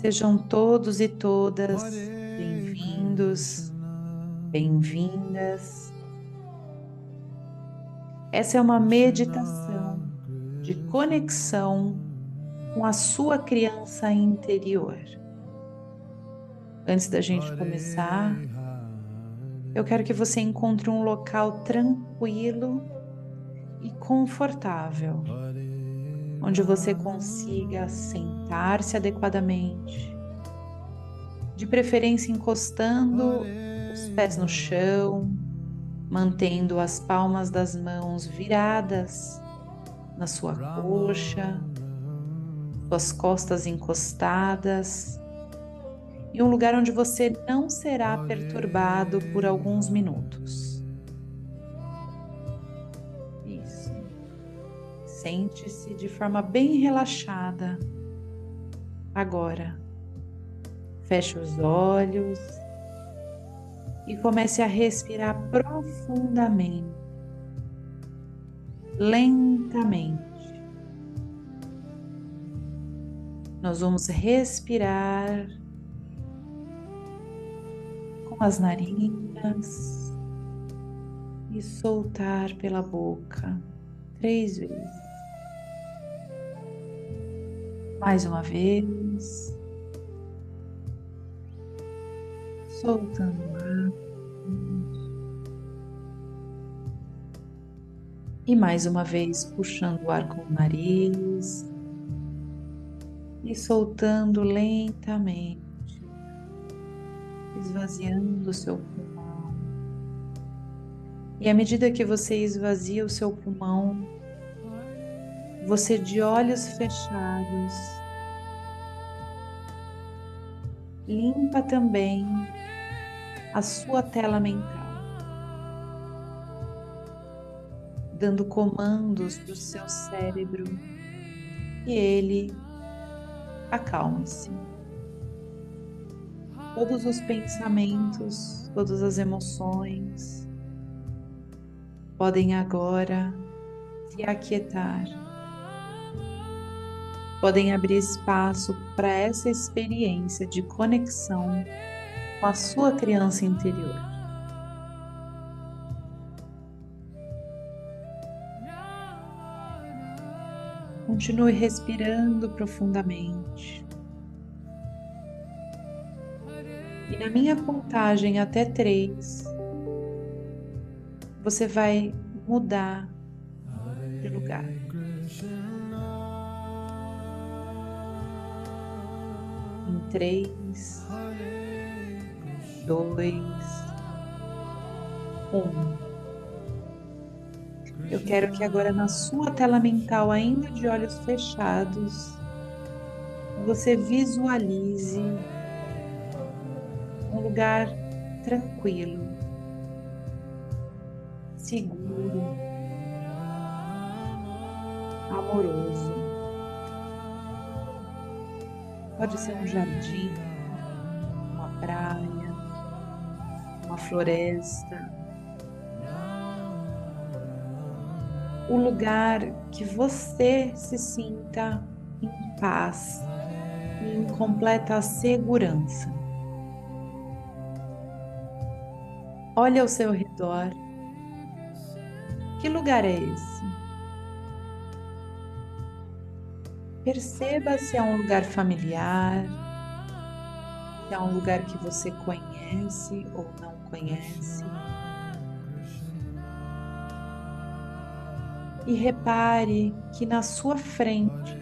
Sejam todos e todas bem-vindos, bem-vindas. Essa é uma meditação de conexão com a sua criança interior. Antes da gente começar, eu quero que você encontre um local tranquilo e confortável onde você consiga sentar-se adequadamente, de preferência encostando os pés no chão, mantendo as palmas das mãos viradas na sua coxa, suas costas encostadas, e um lugar onde você não será perturbado por alguns minutos. Sente-se de forma bem relaxada. Agora, feche os olhos e comece a respirar profundamente, lentamente. Nós vamos respirar com as narinas e soltar pela boca três vezes. Mais uma vez. Soltando o ar. E mais uma vez puxando o ar com o nariz e soltando lentamente, esvaziando o seu pulmão. E à medida que você esvazia o seu pulmão, você de olhos fechados, limpa também a sua tela mental, dando comandos para o seu cérebro. E ele acalme-se. Todos os pensamentos, todas as emoções podem agora se aquietar podem abrir espaço para essa experiência de conexão com a sua criança interior. Continue respirando profundamente. E na minha contagem até três, você vai mudar três, dois, um. Eu quero que agora na sua tela mental, ainda de olhos fechados, você visualize um lugar tranquilo, seguro, amoroso. Pode ser um jardim, uma praia, uma floresta. O lugar que você se sinta em paz e em completa segurança. Olhe ao seu redor. Que lugar é esse? Perceba se é um lugar familiar, se é um lugar que você conhece ou não conhece. E repare que na sua frente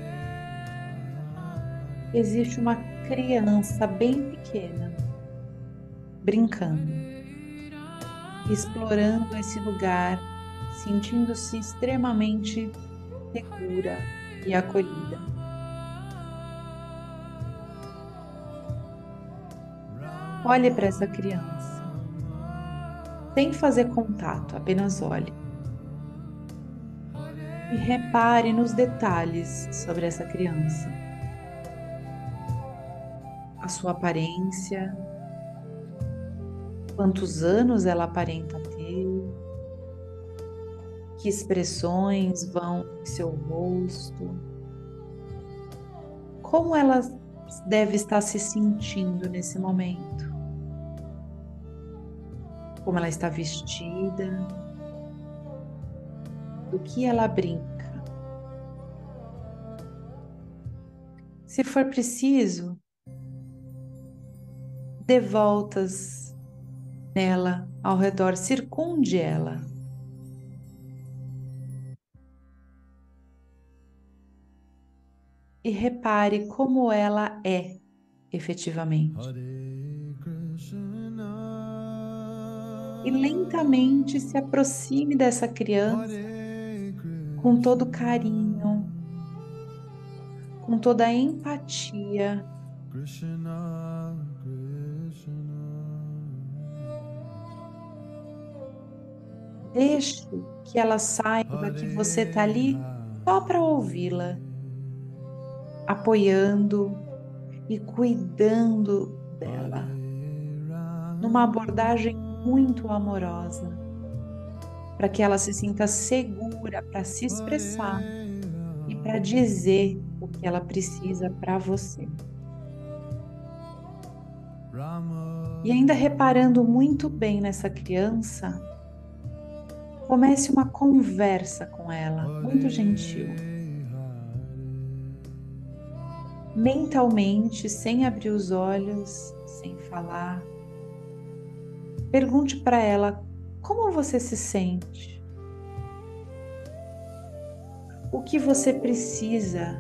existe uma criança bem pequena brincando, explorando esse lugar, sentindo-se extremamente segura e acolhida. Olhe para essa criança. Sem fazer contato, apenas olhe. E repare nos detalhes sobre essa criança. A sua aparência, quantos anos ela aparenta ter, que expressões vão em seu rosto, como ela deve estar se sentindo nesse momento. Como ela está vestida, do que ela brinca. Se for preciso, dê voltas nela, ao redor, circunde ela. E repare como ela é efetivamente. E lentamente se aproxime dessa criança com todo carinho, com toda a empatia. Deixe que ela saiba que você está ali só para ouvi-la, apoiando e cuidando dela, numa abordagem muito amorosa, para que ela se sinta segura para se expressar e para dizer o que ela precisa para você. E ainda reparando muito bem nessa criança, comece uma conversa com ela, muito gentil. Mentalmente, sem abrir os olhos, sem falar, pergunte para ela como você se sente. O que você precisa?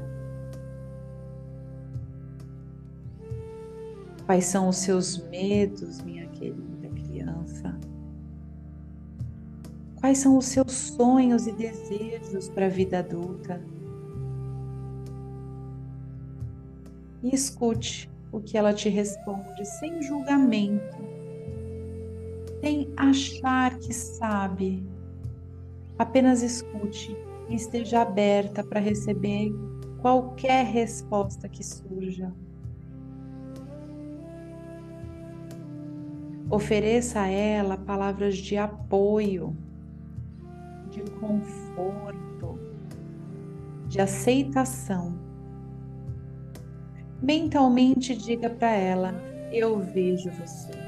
Quais são os seus medos, minha querida criança? Quais são os seus sonhos e desejos para a vida adulta? E escute o que ela te responde sem julgamento, sem achar que sabe. Apenas escute e esteja aberta para receber qualquer resposta que surja. Ofereça a ela palavras de apoio de conforto, de aceitação. Mentalmente diga para ela: Eu vejo você.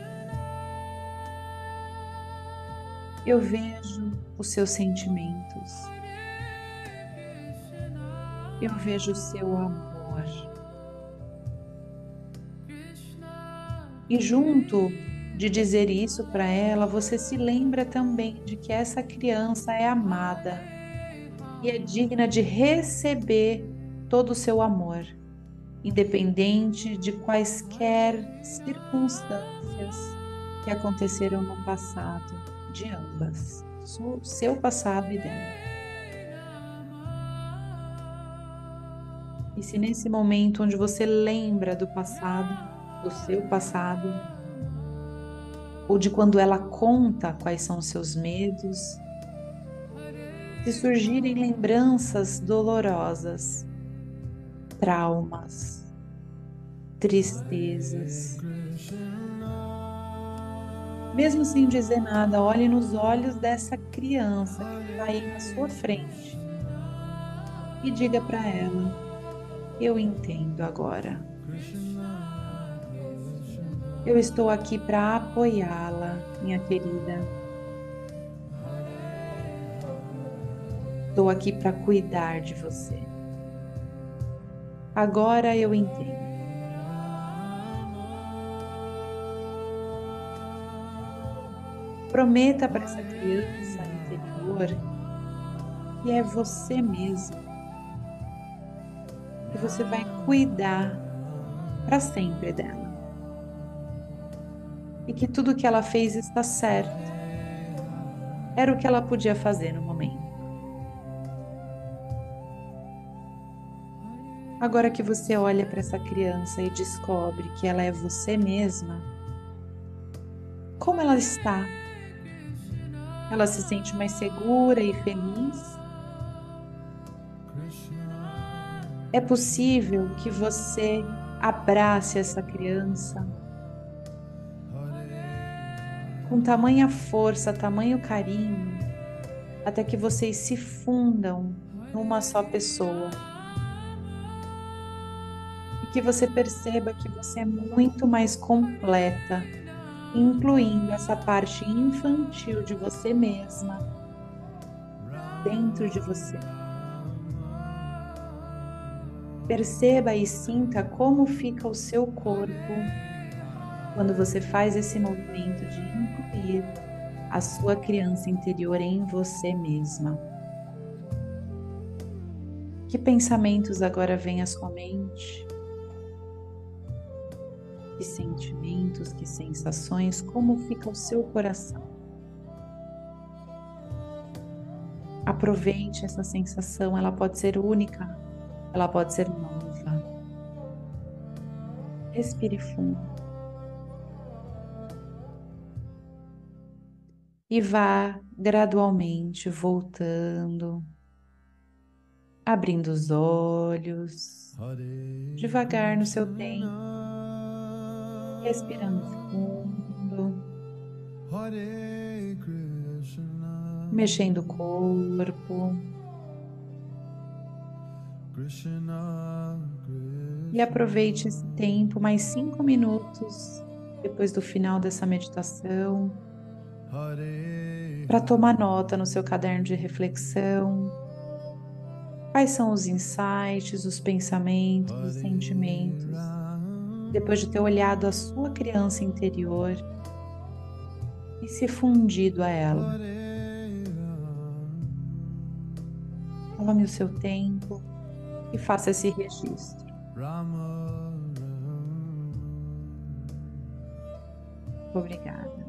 Eu vejo os seus sentimentos. Eu vejo o seu amor. E junto de dizer isso para ela, você se lembra também de que essa criança é amada e é digna de receber todo o seu amor, independente de quaisquer circunstâncias que aconteceram no passado de ambas, seu passado e dela. E se nesse momento onde você lembra do passado, do seu passado, ou de quando ela conta quais são os seus medos, se surgirem lembranças dolorosas, traumas, tristezas. Mesmo sem dizer nada, olhe nos olhos dessa criança que está aí na sua frente e diga para ela: Eu entendo agora. Eu estou aqui para apoiá-la, minha querida. Estou aqui para cuidar de você. Agora eu entendo. Prometa para essa criança interior que é você mesmo, que você vai cuidar para sempre dela e que tudo que ela fez está certo. Era o que ela podia fazer no momento. Agora que você olha para essa criança e descobre que ela é você mesma, como ela está? Ela se sente mais segura e feliz? É possível que você abrace essa criança com tamanha força, tamanho carinho, até que vocês se fundam numa só pessoa. E que você perceba que você é muito mais completa, incluindo essa parte infantil de você mesma dentro de você. Perceba e sinta como fica o seu corpo quando você faz esse movimento de incluir a sua criança interior em você mesma. Que pensamentos agora vêm à sua mente? Que sentimentos, que sensações, como fica o seu coração? Aproveite essa sensação, ela pode ser única, ela pode ser nova. Respire fundo. E vá gradualmente voltando, abrindo os olhos, devagar no seu tempo, respirando fundo, mexendo o corpo. E aproveite esse tempo, mais cinco minutos depois do final dessa meditação, para tomar nota no seu caderno de reflexão. Quais são os insights, os pensamentos, os sentimentos, depois de ter olhado a sua criança interior e se fundido a ela. Tome o seu tempo e faça esse registro. Obrigada.